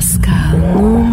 Pascal, Oman,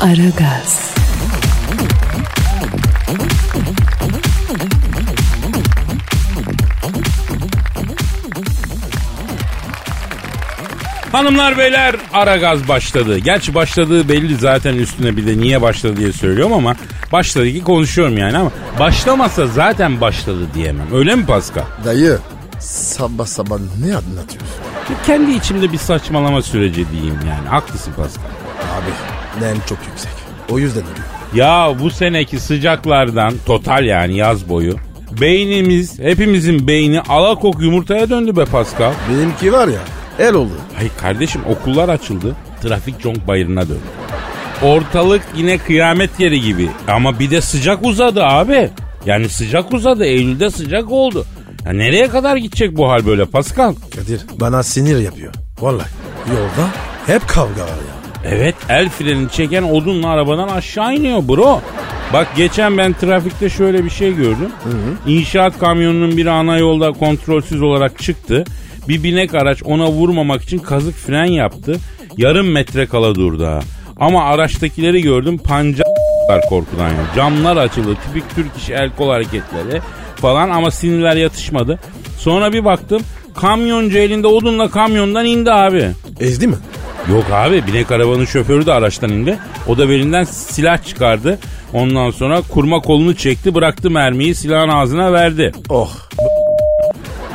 Aragaz, Hanımlar beyler ara gaz başladı. Gerçi başladığı belli zaten üstüne bir de niye başladı diye söylüyorum ama başladı ki konuşuyorum yani ama başlamasa zaten başladı diyemem. Öyle mi Pascal? Dayı sabah sabah ne anlatıyorsun? Kendi içimde bir saçmalama süreci diyeyim yani. Haklısın Pascal. Abi nem çok yüksek. O yüzden ölüyor. Ya bu seneki sıcaklardan total yani yaz boyu beynimiz hepimizin beyni alakok yumurtaya döndü be Pascal. Benimki var ya el oldu. Hayır kardeşim okullar açıldı. Trafik conk bayırına döndü. Ortalık yine kıyamet yeri gibi. Ama bir de sıcak uzadı abi. Yani sıcak uzadı. Eylül'de sıcak oldu. Ya nereye kadar gidecek bu hal böyle Pascal? Kadir bana sinir yapıyor. Vallahi yolda hep kavga var ya. Evet el freni çeken odunla arabadan aşağı iniyor bro. Bak geçen ben trafikte şöyle bir şey gördüm. İnşaat kamyonunun biri ana yolda kontrolsüz olarak çıktı. Bir binek araç ona vurmamak için kazık fren yaptı. Yarım metre kala durdu ha. Ama araçtakileri gördüm panca korkudan ya. Camlar açıldı. Tipik Türk iş el kol hareketleri falan ama sinirler yatışmadı. Sonra bir baktım kamyoncu elinde odunla kamyondan indi abi. Ezdi mi? Yok abi binek arabanın şoförü de araçtan indi. O da belinden silah çıkardı. Ondan sonra kurma kolunu çekti bıraktı mermiyi silahın ağzına verdi. Oh.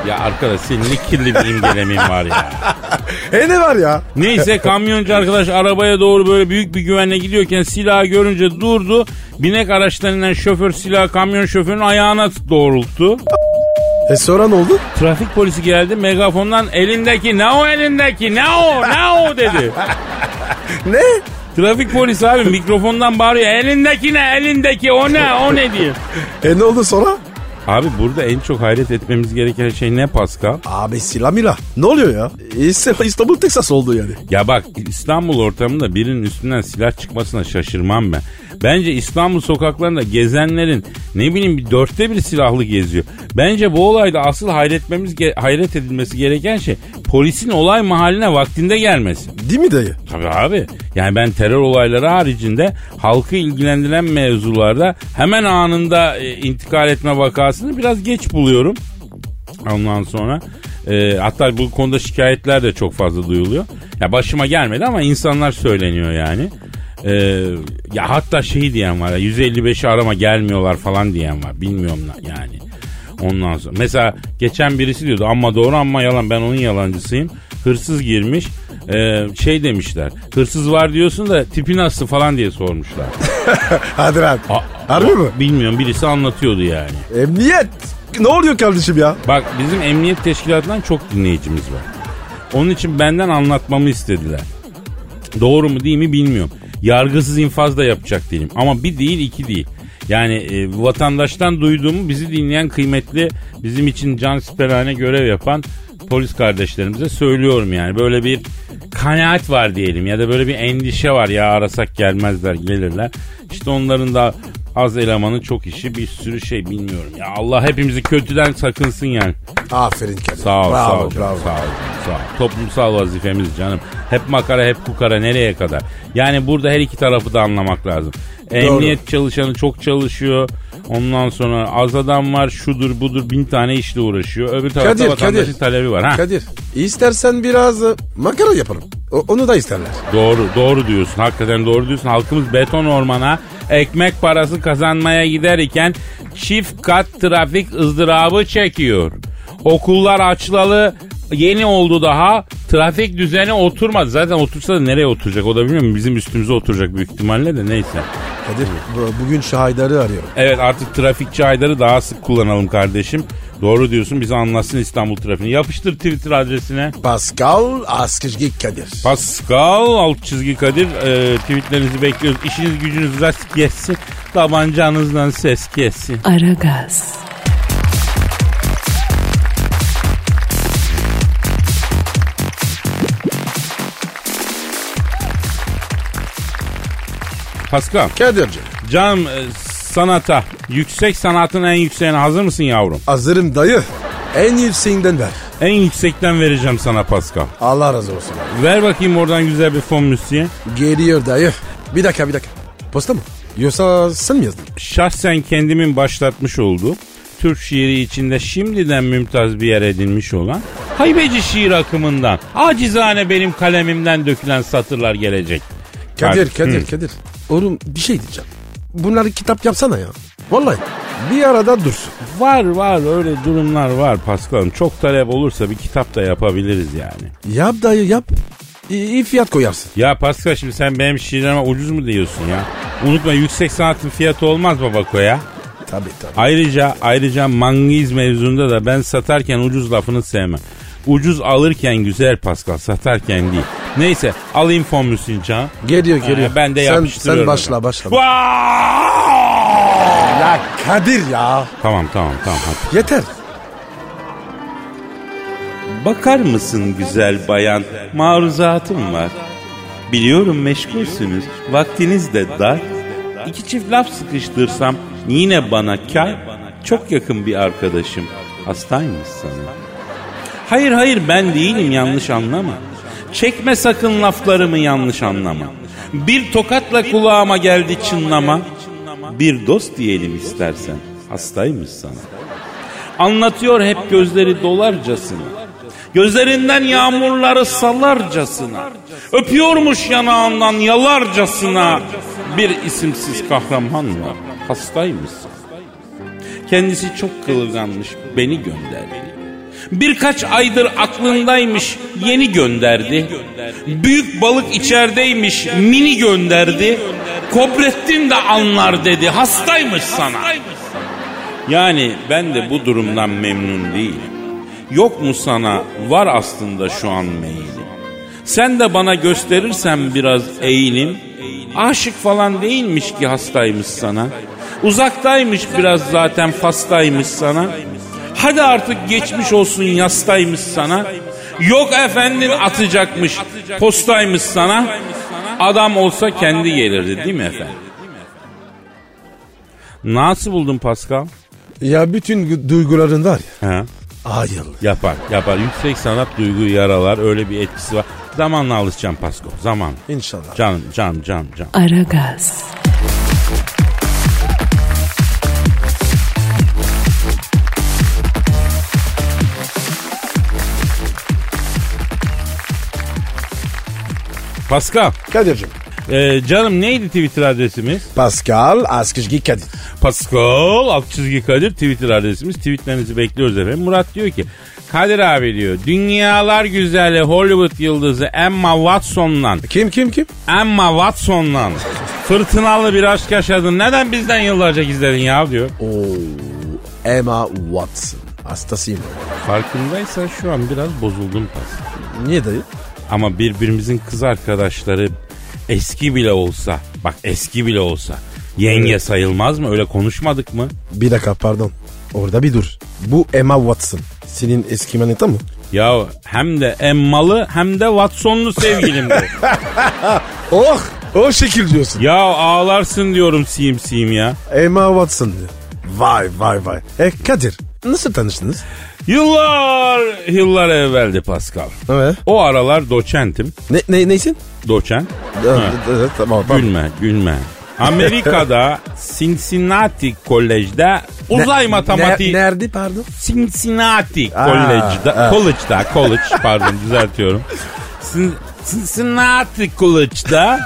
Ya arkadaş senin ne kirli bir imgelemin var ya. E ne var ya? Neyse kamyoncu arkadaş arabaya doğru böyle büyük bir güvenle gidiyorken silahı görünce durdu. Binek araçtan inen şoför silahı kamyon şoförünün ayağına doğrulttu. E sonra ne oldu? Trafik polisi geldi megafondan elindeki ne o elindeki ne o ne o dedi. Ne? Trafik polisi abi mikrofondan bağırıyor. Elindeki ne elindeki o ne o ne diye. E ne oldu sonra? Abi burada en çok hayret etmemiz gereken şey ne Pascal? Abi silah milah. Ne oluyor ya? İstanbul, Texas oldu yani. Ya bak İstanbul ortamında birinin üstünden silah çıkmasına şaşırmam ben. Bence İstanbul sokaklarında gezenlerin ne bileyim bir dörtte bir silahlı geziyor. Bence bu olayda asıl hayretmemiz hayret edilmesi gereken şey polisin olay mahalline vaktinde gelmesi. Değil mi dayı? Tabii abi. Yani ben terör olayları haricinde halkı ilgilendiren mevzularda hemen anında e, intikal etme vakasını biraz geç buluyorum. Ondan sonra e, hatta bu konuda şikayetler de çok fazla duyuluyor. Ya başıma gelmedi ama insanlar söyleniyor yani. E, ya hatta şey diyen var ya 155'i arama gelmiyorlar falan diyen var. Bilmiyorum yani. Ondan sonra mesela geçen birisi diyordu ama doğru ama yalan ben onun yalancısıyım. Hırsız girmiş e, şey demişler hırsız var diyorsun da tipi nasıl falan diye sormuşlar. Hadi lan. Harbi mi? Bilmiyorum birisi anlatıyordu yani. Emniyet. Ne oluyor kardeşim ya? Bak bizim emniyet teşkilatından çok dinleyicimiz var. Onun için benden anlatmamı istediler. Doğru mu değil mi bilmiyorum. Yargısız infaz da yapacak değilim. Ama bir değil iki değil. Yani e, vatandaştan duyduğumu bizi dinleyen kıymetli bizim için can siperhane görev yapan polis kardeşlerimize söylüyorum yani. Böyle bir kanaat var diyelim ya da böyle bir endişe var ya arasak gelmezler gelirler. İşte onların da az elemanı çok işi bir sürü şey bilmiyorum. Ya Allah hepimizi kötüden sakınsın yani. Aferin Kadir. Sağ ol, bravo, sağ ol, canım, bravo. sağ ol, sağ ol. Toplumsal vazifemiz canım. Hep makara, hep kukara nereye kadar? Yani burada her iki tarafı da anlamak lazım. Emniyet çalışanı çok çalışıyor. Ondan sonra az adam var, şudur budur bin tane işle uğraşıyor. Öbür tarafta Kadir, vatandaşın Kadir. talebi var. Ha? Kadir istersen biraz e, makara yapalım. O- onu da isterler. Doğru, doğru diyorsun. Hakikaten doğru diyorsun. Halkımız beton ormana ekmek parası kazanmaya gider iken çift kat trafik ızdırabı çekiyor. Okullar açılalı yeni oldu daha. Trafik düzeni oturmadı. Zaten otursa da nereye oturacak o da bilmiyorum. Bizim üstümüze oturacak büyük ihtimalle de neyse. Kadir bu- bugün şahidarı arıyorum. Evet artık trafikçi aydarı daha sık kullanalım kardeşim. Doğru diyorsun bizi anlasın İstanbul trafiğini. Yapıştır Twitter adresine. Pascal Askışgi Kadir. Pascal alt çizgi Kadir e, tweetlerinizi bekliyoruz. İşiniz gücünüz rast gelsin. Tabancanızdan ses kessin. Aragaz, Pascal Kadir'cim. canım e, sanata yüksek sanatın en yükseğine hazır mısın yavrum? Hazırım dayı. En yükseğinden ver. En yüksekten vereceğim sana Pascal. Allah razı olsun abi. Ver bakayım oradan güzel bir fon müziği. Geliyor dayı. Bir dakika bir dakika. Posta mı? Yoksa sen mi yazdın? Şahsen kendimin başlatmış olduğu Türk şiiri içinde şimdiden mümtaz bir yer edinmiş olan haybeci şiir akımından acizane benim kalemimden dökülen satırlar gelecek. Kadir, Kadir. Kadir. Oğlum bir şey diyeceğim. Bunları kitap yapsana ya. Vallahi bir arada dursun. Var var öyle durumlar var Paskal'ım. Çok talep olursa bir kitap da yapabiliriz yani. Yap dayı yap. İyi, fiyat koyarsın. Ya Pascal şimdi sen benim şiirlerime ucuz mu diyorsun ya? Unutma yüksek sanatın fiyatı olmaz babako ya. Tabii tabii. Ayrıca ayrıca mangiz mevzunda da ben satarken ucuz lafını sevmem. Ucuz alırken güzel Pascal satarken değil. Neyse alayım müziğini can. Geliyor geliyor. Ee, ben de sen, yapıştırıyorum. Sen başla başla. Ya Kadir ya. Tamam tamam tamam hadi. Yeter. Bakar mısın güzel bayan maruzatım var. Biliyorum meşgulsünüz vaktiniz de dar. İki çift laf sıkıştırsam yine bana kar. Çok yakın bir arkadaşım hastaymış sana. Hayır hayır ben değilim yanlış anlama. Çekme sakın laflarımı yanlış anlama. Bir tokatla kulağıma geldi çınlama. Bir dost diyelim istersen hastaymış sana. Anlatıyor hep gözleri dolarcasına. Gözlerinden yağmurları salarcasına. Öpüyormuş yanağından yalarcasına. Bir isimsiz kahraman var. Hastaymış. Kendisi çok kılganmış. Beni gönderdi. Birkaç aydır aklındaymış. Yeni gönderdi. Büyük balık içerideymiş. Mini gönderdi. Kobrettin de anlar dedi. Hastaymış sana. Yani ben de bu durumdan memnun değilim. Yok mu sana var aslında şu an meylim. Sen de bana gösterirsen biraz eğilim. Aşık falan değilmiş ki hastaymış sana. Uzaktaymış biraz zaten fastaymış sana. Hadi artık geçmiş olsun yastaymış sana. Yok efendin atacakmış postaymış sana. Adam olsa kendi gelirdi değil mi efendim? Nasıl buldun Pascal? Ya bütün gu- duyguların var ya. Ha? Hayır. Yapar yapar. Yüksek sanat duyguyu yaralar. Öyle bir etkisi var. Zamanla alışacağım Pasko. Zaman. İnşallah. Canım canım canım canım. Aragaz, Pascal. Kadir'cim. e, canım neydi Twitter adresimiz? Pascal Askışgi Kadir. Pascal alt çizgi Kadir Twitter adresimiz. Tweetlerinizi bekliyoruz efendim. Murat diyor ki Kadir abi diyor dünyalar güzeli Hollywood yıldızı Emma Watson'la Kim kim kim? Emma Watson'la fırtınalı bir aşk yaşadın. Neden bizden yıllarca gizledin ya diyor. Oo, Emma Watson. Hastasıyım. Farkındaysan şu an biraz bozuldum Pascal. Niye dayı? Ama birbirimizin kız arkadaşları eski bile olsa bak eski bile olsa yenge sayılmaz mı? Öyle konuşmadık mı? Bir dakika pardon. Orada bir dur. Bu Emma Watson. Senin eski manita mı? Ya hem de Emmalı hem de Watson'lu sevgilimdi. Oh! O şekil diyorsun. ya ağlarsın diyorum sim sim ya. Emma Watson. Vay vay vay. E Kadir nasıl tanıştınız? Yıllar yıllar evveldi Pascal. Evet. O aralar doçentim. Ne, ne, neysin? Doçent. Evet, evet, tamam tamam. Gülme gülme. Amerika'da Cincinnati College'de uzay Ne- matematiği... ne- nerede pardon? Cincinnati College'da. College'da, College pardon düzeltiyorum. Cin- Cincinnati College'da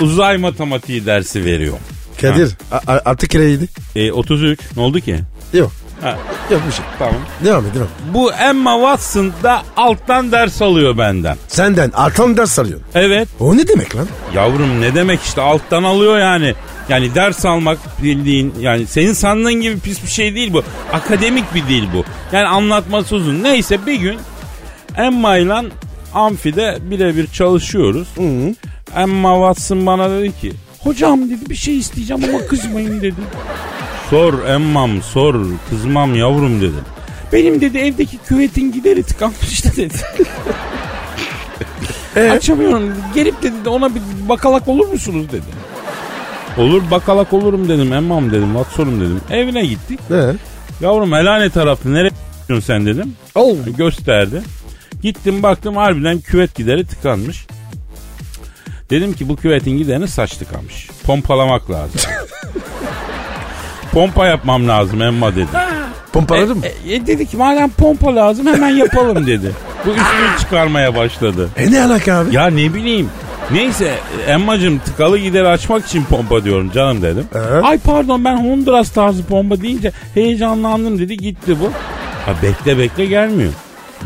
uzay matematiği dersi veriyorum. Kadir artık neydi? E, 33 ne oldu ki? Yok. Ha, Yok bir şey. tamam. Devam et devam. Bu Emma Watson da alttan ders alıyor benden. Senden alttan ders alıyorsun. Evet. O ne demek lan? Yavrum ne demek işte alttan alıyor yani. Yani ders almak bildiğin yani senin sandığın gibi pis bir şey değil bu. Akademik bir dil bu. Yani anlatması uzun. Neyse bir gün Emma ile amfide birebir çalışıyoruz. Emma Watson bana dedi ki hocam dedi bir şey isteyeceğim ama kızmayın dedi. Sor Emma'm sor kızmam yavrum dedim. Benim dedi evdeki küvetin gideri tıkanmış dedi. Açamıyorum dedi. Gelip dedi ona bir bakalak olur musunuz dedi. Olur bakalak olurum dedim Emma'm dedim Watson'um dedim. Evine gittik. Ne? Yavrum helane tarafı nereye gidiyorsun sen dedim. Oh. Gösterdi. Gittim baktım harbiden küvet gideri tıkanmış. Dedim ki bu küvetin giderini saç tıkamış. Pompalamak lazım. Pompa yapmam lazım Emma dedi. Pompaladın mı? E, e, dedi ki madem pompa lazım hemen yapalım dedi. Bu üstünü çıkarmaya başladı. E ne alaka abi? Ya ne bileyim. Neyse Emma'cım tıkalı gideri açmak için pompa diyorum canım dedim. Ee? Ay pardon ben Honduras tarzı pompa deyince heyecanlandım dedi gitti bu. Ha bekle bekle gelmiyor.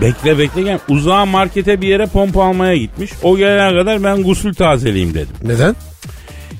Bekle bekle gel. Uzağa markete bir yere pompa almaya gitmiş. O gelene kadar ben gusül tazeleyeyim dedim. Neden?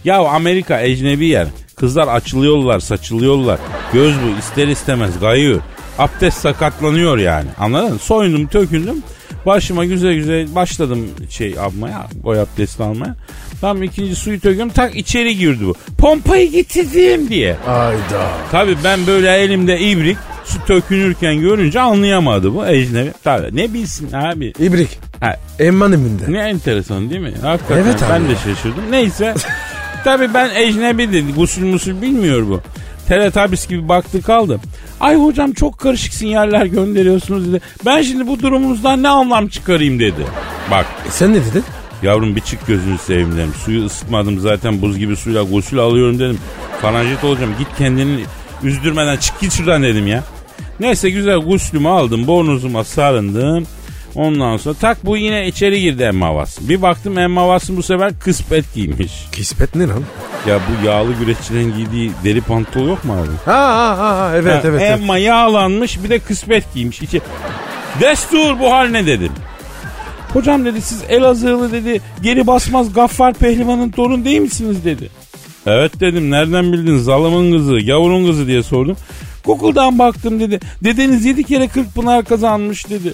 Ya Amerika ecnebi yer. Kızlar açılıyorlar, saçılıyorlar. Göz bu ister istemez kayıyor. Abdest sakatlanıyor yani. Anladın mı? Soyundum, tökündüm. Başıma güzel güzel başladım şey almaya, boy abdesti almaya. Tam ikinci suyu töküyorum, tak içeri girdi bu. Pompayı getirdim diye. Ayda. Tabii ben böyle elimde ibrik su tökünürken görünce anlayamadı bu ecnebi. Tabii ne bilsin abi. İbrik. Ha, Emman eminde. ne enteresan değil mi? Hakikaten Evet abi. ben de şaşırdım. Neyse. Tabii ben ecnebi dedi. Gusül musul bilmiyor bu. Teletabis gibi baktı kaldı. Ay hocam çok karışık sinyaller gönderiyorsunuz dedi. Ben şimdi bu durumunuzdan ne anlam çıkarayım dedi. Bak E sen ne dedin? yavrum bir çık gözünü seveyim dedim. Suyu ısıtmadım zaten buz gibi suyla gusül alıyorum dedim. Faranjit olacağım git kendini üzdürmeden çık git şuradan dedim ya. Neyse güzel guslümü aldım bornozuma sarındım. Ondan sonra tak bu yine içeri girdi Emma Watson. Bir baktım Emma Watson bu sefer kıspet giymiş. Kismet ne lan? Ya bu yağlı güreşçilerin giydiği deri pantol yok mu abi? Ha ha ha, ha evet Ha, evet. evet. Emma yağlanmış bir de kıspet giymiş. İçi... Destur bu hal ne dedim. Hocam dedi siz Elazığlı dedi geri basmaz Gaffar Pehlivan'ın torun değil misiniz dedi. Evet dedim nereden bildin zalımın kızı yavurun kızı diye sordum. Google'dan baktım dedi. Dedeniz yedi kere kırk pınar kazanmış dedi.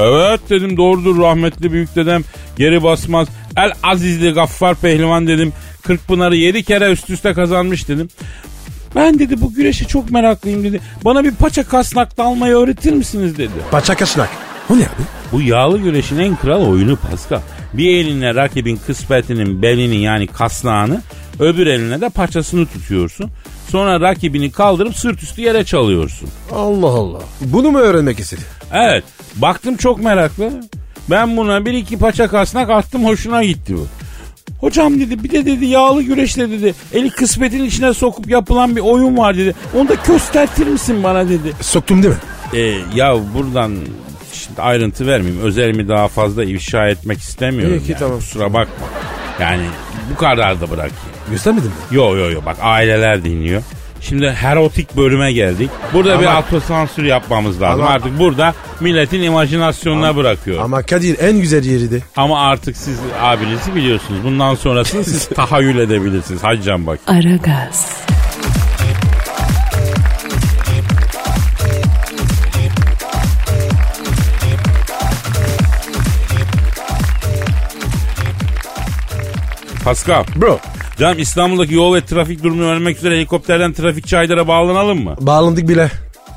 Evet dedim doğrudur rahmetli büyük dedem geri basmaz. El Azizli Gaffar Pehlivan dedim. Kırk pınarı yedi kere üst üste kazanmış dedim. Ben dedi bu güreşe çok meraklıyım dedi. Bana bir paça kasnak dalmayı öğretir misiniz dedi. Paça kaşnak. O ne abi? Bu yağlı güreşin en kral oyunu Pascal. Bir elinle rakibin kıspetinin belini yani kasnağını öbür eline de paçasını tutuyorsun. Sonra rakibini kaldırıp sırt üstü yere çalıyorsun. Allah Allah. Bunu mu öğrenmek istedi? Evet baktım çok meraklı. Ben buna bir iki paça kasnak attım hoşuna gitti bu. Hocam dedi bir de dedi yağlı güreşte dedi eli kısmetin içine sokup yapılan bir oyun var dedi. Onu da göstertir misin bana dedi. Soktum değil mi? E, ya buradan şimdi ayrıntı vermeyeyim. Özelimi daha fazla ifşa etmek istemiyorum. İyi ki yani. tamam. Kusura bakma. Yani bu kadar da bırakayım. Göstermedin mi? Yo yo yo bak aileler dinliyor. Şimdi erotik bölüme geldik. Burada Ama- bir autosansür yapmamız lazım. Ama- Artık burada milletin imajinasyonuna. Ama, Ama Kadir en güzel yeriydi. artık siz abinizi biliyorsunuz. Bundan sonrasını siz tahayyül edebilirsiniz. Hadi can bak. Aragaz, Pascal. Bro. Canım İstanbul'daki yol ve trafik durumunu öğrenmek üzere helikopterden trafikçi Aydar'a bağlanalım mı? Bağlandık bile.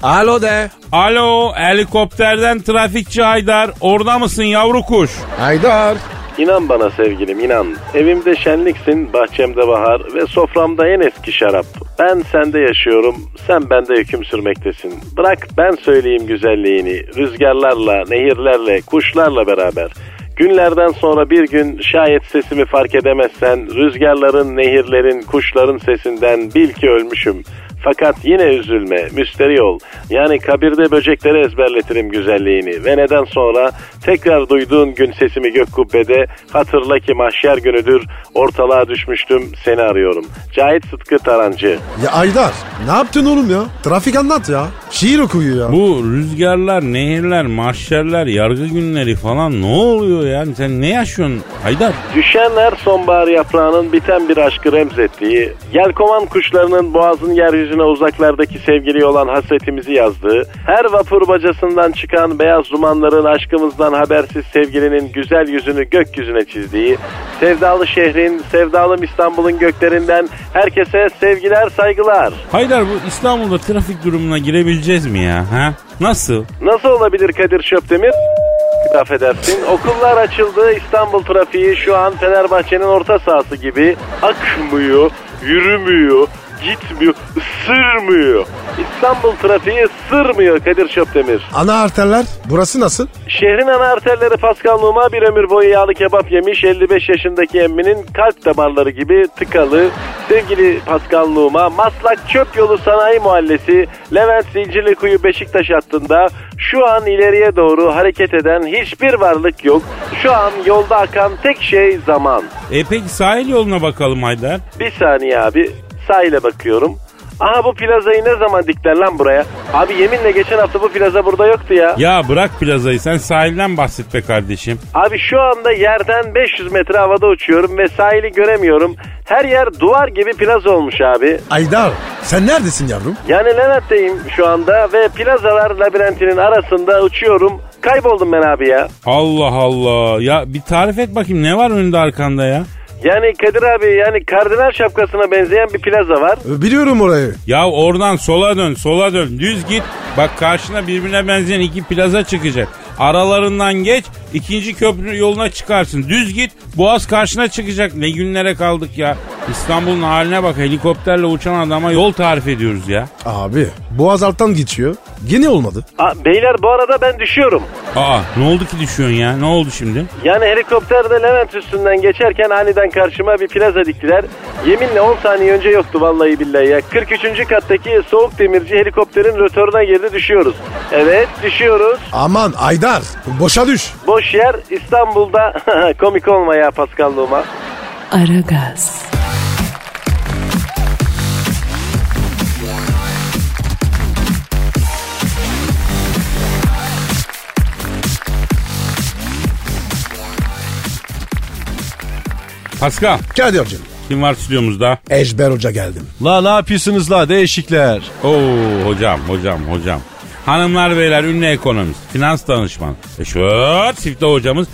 Alo de. Alo helikopterden trafikçi Haydar. Orada mısın yavru kuş? Haydar. İnan bana sevgilim inan. Evimde şenliksin, bahçemde bahar ve soframda en eski şarap. Ben sende yaşıyorum, sen bende hüküm sürmektesin. Bırak ben söyleyeyim güzelliğini. Rüzgarlarla, nehirlerle, kuşlarla beraber. Günlerden sonra bir gün şayet sesimi fark edemezsen rüzgarların, nehirlerin, kuşların sesinden bil ki ölmüşüm. Fakat yine üzülme, müsteri ol. Yani kabirde böceklere ezberletirim güzelliğini. Ve neden sonra tekrar duyduğun gün sesimi gök kubbede hatırla ki mahşer günüdür. Ortalığa düşmüştüm, seni arıyorum. Cahit Sıtkı Tarancı. Ya Aydar ne yaptın oğlum ya? Trafik anlat ya. Şiir okuyor ya. Bu rüzgarlar, nehirler, mahşerler, yargı günleri falan ne oluyor yani? Sen ne yaşıyorsun Haydar? Düşen her sonbahar yaprağının biten bir aşkı remzettiği, yelkovan kuşlarının boğazın yeryüzüne uzaklardaki sevgili olan hasretimizi yazdığı, her vapur bacasından çıkan beyaz dumanların aşkımızdan habersiz sevgilinin güzel yüzünü gökyüzüne çizdiği, sevdalı şehrin, sevdalım İstanbul'un göklerinden herkese sevgiler, saygılar. Haydar bu İstanbul'da trafik durumuna girebileceğiz mi ya? Ha? Nasıl? Nasıl olabilir Kadir Şöpdemir? affedersin. Okullar açıldı. İstanbul trafiği şu an Fenerbahçe'nin orta sahası gibi akmıyor, yürümüyor, gitmiyor, ısırmıyor. İstanbul trafiği ısırmıyor Kadir Şöpdemir. Ana arterler burası nasıl? Şehrin ana arterleri Pascal Numa bir ömür boyu yağlı kebap yemiş 55 yaşındaki emminin kalp damarları gibi tıkalı. Sevgili Pascal Numa Maslak Çöp Yolu Sanayi Mahallesi Levent Zincirlikuyu Beşiktaş hattında şu an ileriye doğru hareket eden hiçbir varlık yok. Şu an yolda akan tek şey zaman. E peki sahil yoluna bakalım Haydar. Bir saniye abi sahile bakıyorum. Aha bu plazayı ne zaman dikler lan buraya? Abi yeminle geçen hafta bu plaza burada yoktu ya. Ya bırak plazayı sen sahilden bahset be kardeşim. Abi şu anda yerden 500 metre havada uçuyorum ve sahili göremiyorum. Her yer duvar gibi plaza olmuş abi. Aydar sen neredesin yavrum? Yani Levent'teyim şu anda ve plazalar labirentinin arasında uçuyorum. Kayboldum ben abi ya. Allah Allah. Ya bir tarif et bakayım ne var önünde arkanda ya? Yani Kadir abi yani kardinal şapkasına benzeyen bir plaza var. Biliyorum orayı. Ya oradan sola dön sola dön düz git. Bak karşına birbirine benzeyen iki plaza çıkacak. Aralarından geç ikinci köprü yoluna çıkarsın. Düz git boğaz karşına çıkacak. Ne günlere kaldık ya. İstanbul'un haline bak helikopterle uçan adama yol tarif ediyoruz ya. Abi boğaz alttan geçiyor. Yine olmadı. Aa, beyler bu arada ben düşüyorum. Aa ne oldu ki düşüyorsun ya? Ne oldu şimdi? Yani helikopterde Levent üstünden geçerken aniden karşıma bir plaza diktiler. Yeminle 10 saniye önce yoktu vallahi billahi ya. 43. kattaki soğuk demirci helikopterin rötoruna girdi düşüyoruz. Evet düşüyoruz. Aman Aydar boşa düş. Boş yer İstanbul'da komik olma ya Pascal'lığıma. Aragaz, Pascal Kadir'cim kim var stüdyomuzda? Eşber Hoca geldim. La ne yapıyorsunuz la değişikler? Oo hocam hocam hocam. Hanımlar beyler ünlü ekonomist, finans danışman. E şöyle çifte hocamız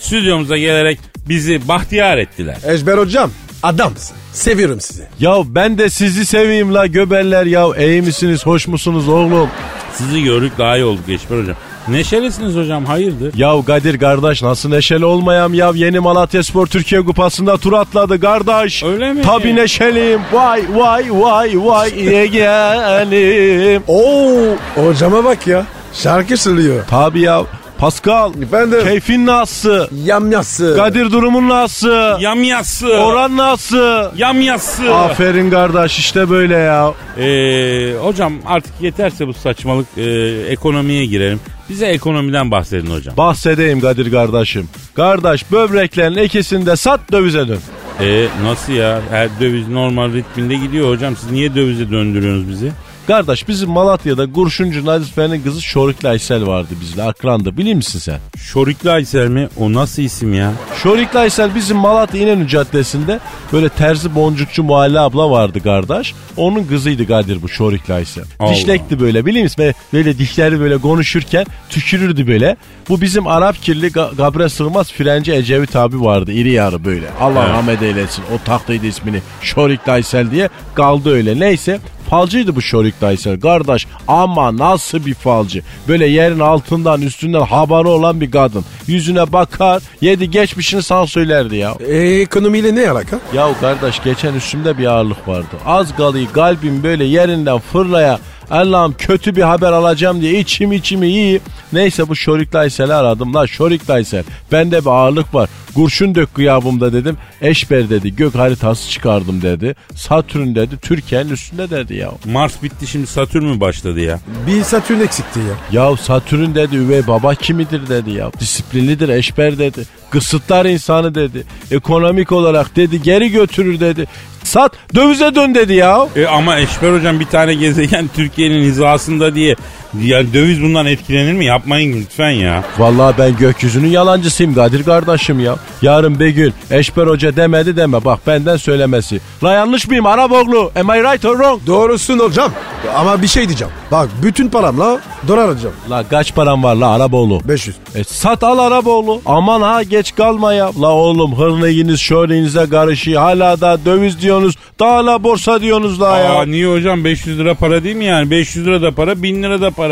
stüdyomuza gelerek bizi bahtiyar ettiler. Eşber Hocam adamsın. Seviyorum sizi. Ya ben de sizi seveyim la göbeller ya. İyi misiniz hoş musunuz oğlum? Sizi gördük daha iyi olduk Eşber hocam. Neşelisiniz hocam hayırdır? Ya Kadir kardeş nasıl neşeli olmayam ya yeni Malatya Spor Türkiye Kupası'nda tur atladı kardeş. Öyle mi? Tabii neşeliyim vay vay vay vay yeğenim. Oo hocama bak ya. Şarkı söylüyor. Tabii ya Pascal Efendim? keyfin nasıl? Yamyası. Kadir durumun nasıl? Yamyası. Oran nasıl? Yamyası. Aferin kardeş işte böyle ya. Ee, hocam artık yeterse bu saçmalık ee, ekonomiye girelim. Bize ekonomiden bahsedin hocam. Bahsedeyim Kadir kardeşim. Kardeş böbreklerin ikisini de sat dövize dön. E nasıl ya? Her döviz normal ritminde gidiyor hocam. Siz niye dövize döndürüyorsunuz bizi? Kardeş bizim Malatya'da Kurşuncu Nazife'nin kızı Şorikli Aysel vardı bizle akrandı biliyor musun sen? Şorikli Aysel mi? O nasıl isim ya? Şorikli Aysel bizim Malatya İnönü Caddesi'nde böyle terzi boncukçu Muhalle abla vardı kardeş. Onun kızıydı Kadir bu Şorikli Aysel. Allah. Dişlekti böyle biliyor musun? Böyle, böyle dişleri böyle konuşurken tükürürdü böyle. Bu bizim Arap kirli Ga- Gabre Sığmaz Frenci Ecevit abi vardı iri yarı böyle. Allah Evet. rahmet eylesin o taktıydı ismini Şorikli Aysel diye kaldı öyle. Neyse Falcıydı bu Şorik Aysel kardeş ama nasıl bir falcı. Böyle yerin altından üstünden habanı olan bir kadın. Yüzüne bakar yedi geçmişini sana söylerdi ya. E, ekonomiyle ne alaka? Ya kardeş geçen üstümde bir ağırlık vardı. Az kalıyı kalbim böyle yerinden fırlaya Allah'ım kötü bir haber alacağım diye içim içimi iyi. Neyse bu Şorik Daysel'i aradım. La Şorik Daysel bende bir ağırlık var. Kurşun dök gıyabımda dedim. Eşber dedi gök haritası çıkardım dedi. Satürn dedi Türkiye'nin üstünde dedi ya. Mars bitti şimdi Satürn mü başladı ya? Bir Satürn eksikti ya. Ya Satürn dedi üvey baba kimidir dedi ya. Disiplinlidir eşber dedi. Kısıtlar insanı dedi. Ekonomik olarak dedi geri götürür dedi. Sat dövize dön dedi ya. E ama Eşber hocam bir tane gezegen Türkiye'nin hizasında diye ya döviz bundan etkilenir mi? Yapmayın lütfen ya. Vallahi ben gökyüzünün yalancısıyım Kadir kardeşim ya. Yarın bir gün Eşber Hoca demedi deme bak benden söylemesi. La yanlış mıyım Araboğlu? Am I right or wrong? Doğrusun hocam. Ama bir şey diyeceğim. Bak bütün paramla dolar alacağım. La kaç param var la Araboğlu? 500. E sat al Araboğlu. Aman ha geç kalma ya. La oğlum hırnıyınız şöhrinize karışıyor. Hala da döviz diyorsunuz. Daha la borsa diyorsunuz la ya. Aa niye hocam 500 lira para değil mi yani? 500 lira da para 1000 lira da para.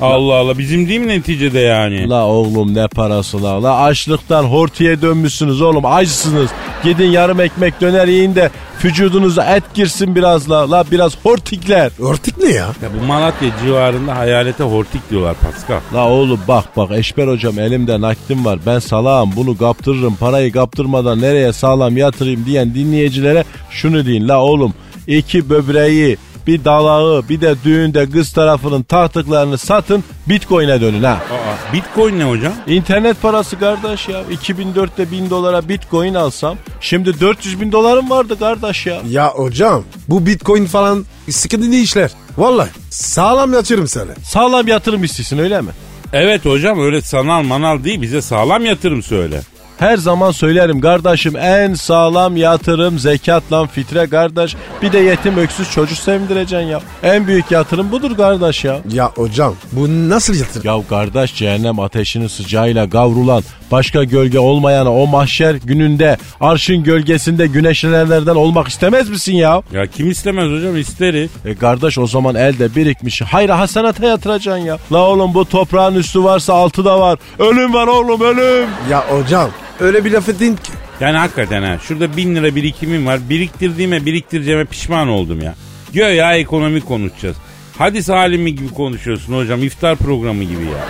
Allah Allah bizim değil mi neticede yani? La oğlum ne parası la. La açlıktan hortiye dönmüşsünüz oğlum. Açsınız. Gidin yarım ekmek döner yiyin de vücudunuza et girsin biraz la. La biraz hortikler. Örtük ne ya? Ya bu Malatya civarında hayalete hortik diyorlar Pascal. La oğlum bak bak Eşber hocam elimde nakdim var. Ben salağım bunu kaptırırım. Parayı kaptırmadan nereye sağlam yatırayım diyen dinleyicilere şunu deyin. La oğlum iki böbreği bir dalağı bir de düğünde kız tarafının tahtıklarını satın bitcoin'e dönün ha. Aa, Bitcoin ne hocam? İnternet parası kardeş ya. 2004'te 1000 dolara bitcoin alsam şimdi 400 bin dolarım vardı kardeş ya. Ya hocam bu bitcoin falan sıkıntılı işler. Vallahi sağlam yatırım sana. Sağlam yatırım istiyorsun öyle mi? Evet hocam öyle sanal manal değil bize sağlam yatırım söyle. Her zaman söylerim kardeşim en sağlam yatırım zekat lan fitre kardeş. Bir de yetim öksüz çocuk sevindireceksin ya. En büyük yatırım budur kardeş ya. Ya hocam bu nasıl yatırım? Ya kardeş cehennem ateşinin sıcağıyla gavrulan başka gölge olmayana o mahşer gününde arşın gölgesinde güneşlenenlerden olmak istemez misin ya? Ya kim istemez hocam isteriz. E kardeş o zaman elde birikmiş hayra hasenata yatıracaksın ya. La oğlum bu toprağın üstü varsa altı da var. Ölüm var oğlum ölüm. Ya hocam öyle bir laf edin ki. Yani hakikaten ha şurada bin lira birikimim var. Biriktirdiğime biriktireceğime pişman oldum ya. Göya ekonomi konuşacağız. Hadis alimi gibi konuşuyorsun hocam. iftar programı gibi ya.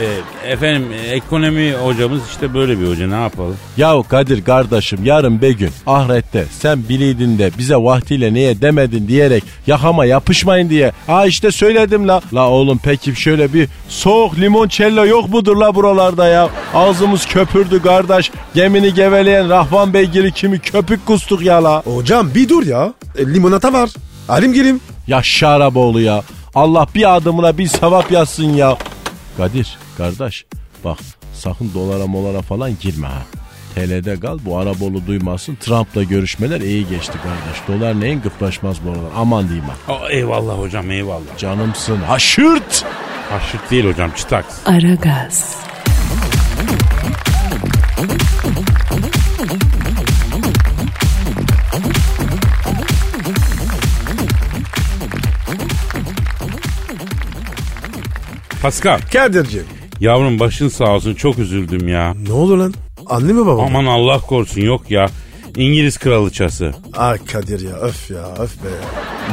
Ee, efendim e, ekonomi hocamız işte böyle bir hoca ne yapalım? Ya Kadir kardeşim yarın bir gün ahirette sen biliydin de bize vaktiyle niye demedin diyerek yakama yapışmayın diye. Ha işte söyledim la. La oğlum peki şöyle bir soğuk limoncello yok mudur la buralarda ya? Ağzımız köpürdü kardeş. Gemini geveleyen Rahman beygiri kimi köpük kustuk ya la. Hocam bir dur ya. E, limonata var. Alim gelim. Ya Şaraboğlu ya. Allah bir adımına bir sevap yazsın ya. Kadir kardeş bak sakın dolara molara falan girme ha. TL'de kal bu Arabolu duymasın. Trump'la görüşmeler iyi geçti kardeş. Dolar neyin gıplaşmaz bu aralar. Aman diyeyim ha. Aa, eyvallah hocam eyvallah. Canımsın. Haşırt. Haşırt değil hocam çıtaks. Aragaz, Pascal Kadir'ciğim. Yavrum başın sağ olsun çok üzüldüm ya. Ne oldu lan? Anne mi baba? mı? Aman Allah korusun yok ya. İngiliz kraliçası. Ay Kadir ya öf ya öf be.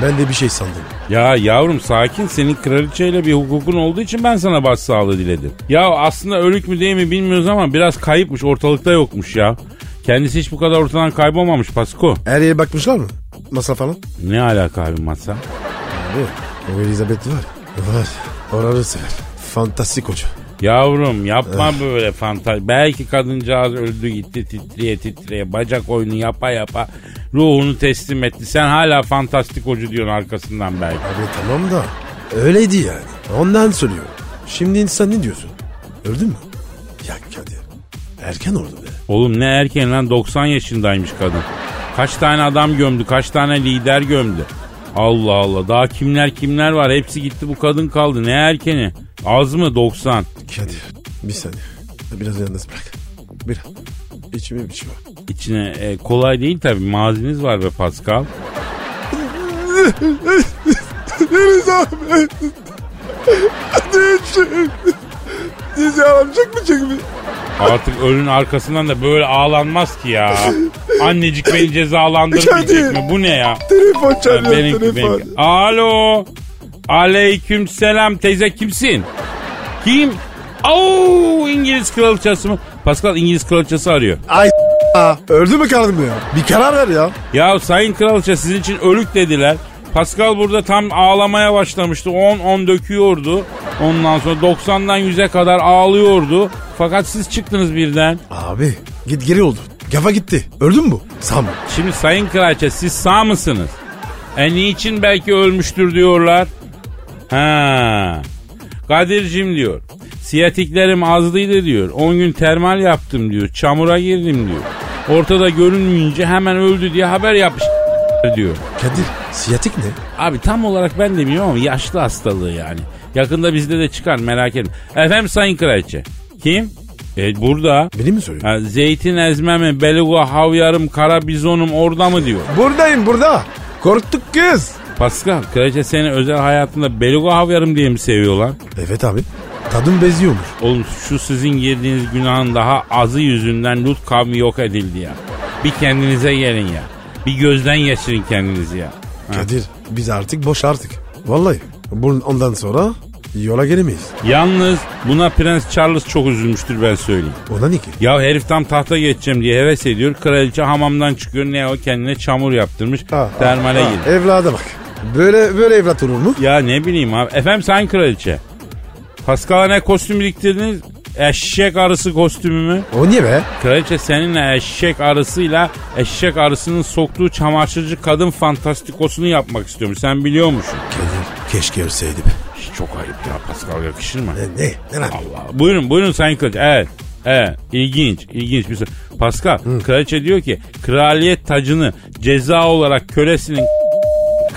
Ben de bir şey sandım. Ya yavrum sakin senin kraliçeyle bir hukukun olduğu için ben sana başsağlığı diledim. Ya aslında ölük mü değil mi bilmiyoruz ama biraz kayıpmış ortalıkta yokmuş ya. Kendisi hiç bu kadar ortadan kaybolmamış Pasko. Her yere bakmışlar mı? Masa falan. Ne alaka abi masa? Abi o Elizabeth var. Var. Oranı sever. Fantastik hoca. Yavrum yapma böyle fantazi. Belki kadıncağız öldü gitti titreye titreye bacak oyunu yapa yapa ruhunu teslim etti. Sen hala fantastik hocu diyorsun arkasından belki. Abi tamam da öyleydi yani. Ondan söylüyorum. Şimdi insan ne diyorsun? Öldü mü? Ya Kadir erken oldu be. Oğlum ne erken lan 90 yaşındaymış kadın. Kaç tane adam gömdü kaç tane lider gömdü. Allah Allah daha kimler kimler var hepsi gitti bu kadın kaldı ne erkeni. Az mı 90? Kadir bir saniye. Biraz yalnız bırak. Bir içime bir şey var. İçine e, kolay değil tabi maziniz var be Pascal. Deniz abi. Deniz. Ağlamayacak mı çekimi? Artık ölün arkasından da böyle ağlanmaz ki ya. Annecik beni cezalandırmayacak Hadi. mı? Bu ne ya? Telefon çalıyor benimki, telefon. benimki. Alo. Aleyküm selam teyze kimsin? Kim? Oo İngiliz kraliçesi mi? Pascal İngiliz kraliçesi arıyor. Ay a, öldü mü kardım ya? Bir karar ver ya. Ya sayın kraliçe sizin için ölük dediler. Pascal burada tam ağlamaya başlamıştı. 10-10 döküyordu. Ondan sonra 90'dan 100'e kadar ağlıyordu. Fakat siz çıktınız birden. Abi git geri oldu. Kafa gitti. Öldün mü bu? Sam. Şimdi sayın kraliçe siz sağ mısınız? E niçin belki ölmüştür diyorlar. Ha. Kadir'cim diyor. Siyatiklerim azlıydı diyor. 10 gün termal yaptım diyor. Çamura girdim diyor. Ortada görünmeyince hemen öldü diye haber yapmış diyor. Kadir siyatik ne? Abi tam olarak ben de bilmiyorum ama yaşlı hastalığı yani. Yakında bizde de çıkar merak etme. Efendim Sayın Kraliçe. Kim? E burada. Beni mi soruyor? Ha, zeytin ezme mi, beluga havyarım, kara bizonum orada mı diyor. Buradayım burada. Korktuk kız. Pascal, kraliçe seni özel hayatında beluga havyarım diye mi seviyorlar? Evet abi. Tadım beziyormuş. Oğlum şu sizin girdiğiniz günahın daha azı yüzünden Lut kavmi yok edildi ya. Bir kendinize gelin ya. Bir gözden geçirin kendinizi ya. Ha. Kadir biz artık boş artık. Vallahi. Ondan sonra yola gelemeyiz. Yalnız buna Prens Charles çok üzülmüştür ben söyleyeyim. Ona ne ki? Ya herif tam tahta geçeceğim diye heves ediyor. Kraliçe hamamdan çıkıyor. Ne o kendine çamur yaptırmış. Ha, termale ha, giriyor. Evlada bak. Böyle böyle evlat olur mu? Ya ne bileyim abi. Efendim sen kraliçe. Pascal'a ne kostüm diktirdiniz? Eşek arısı kostümü mü? O niye be? Kraliçe seninle eşek arısıyla eşek arısının soktuğu çamaşırcı kadın fantastikosunu yapmak istiyorum. Sen biliyor musun? Kadir keşke ölseydim. Çok ayıp ya Pascal yakışır mı? Ne ne? Ne lan? Allah. Buyurun buyurun Sayın Kraliçe. Evet. Evet ilginç ilginç bir soru. Pascal kraliçe diyor ki kraliyet tacını ceza olarak kölesinin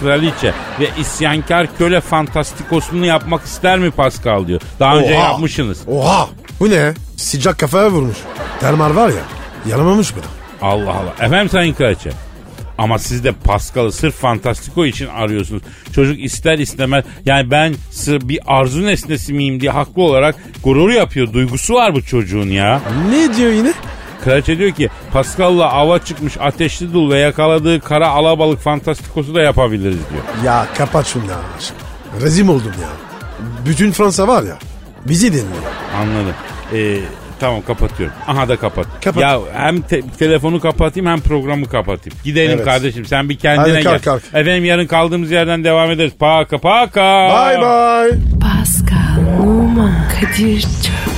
kraliçe ve isyankar köle fantastikosunu yapmak ister mi Pascal diyor. Daha önce Oha. yapmışsınız. Oha! Bu ne? Sıcak kafaya vurmuş. Termal var ya. Yanamamış bunu. Allah Allah. Efendim Sayın Kraliçe. Ama siz de Pascal'ı sırf fantastiko için arıyorsunuz. Çocuk ister istemez yani ben sırf bir arzu nesnesi miyim diye haklı olarak gurur yapıyor. Duygusu var bu çocuğun ya. Ne diyor yine? Kraliçe diyor ki Pascal'la ava çıkmış ateşli dul ve yakaladığı kara alabalık fantastikosu da yapabiliriz diyor. Ya kapat şunu ya. Rezim oldum ya. Bütün Fransa var ya. Bizi dinliyor. Anladım. Ee, tamam kapatıyorum. Aha da kapat. Kapat. Ya hem te- telefonu kapatayım hem programı kapatayım. Gidelim Evet. kardeşim sen bir kendine Hadi kalk, gel. kalk. Efendim yarın kaldığımız yerden devam ederiz. Paka paka. Bye bye. Pascal, Oman, Kadir çok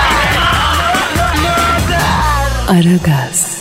Aragaz.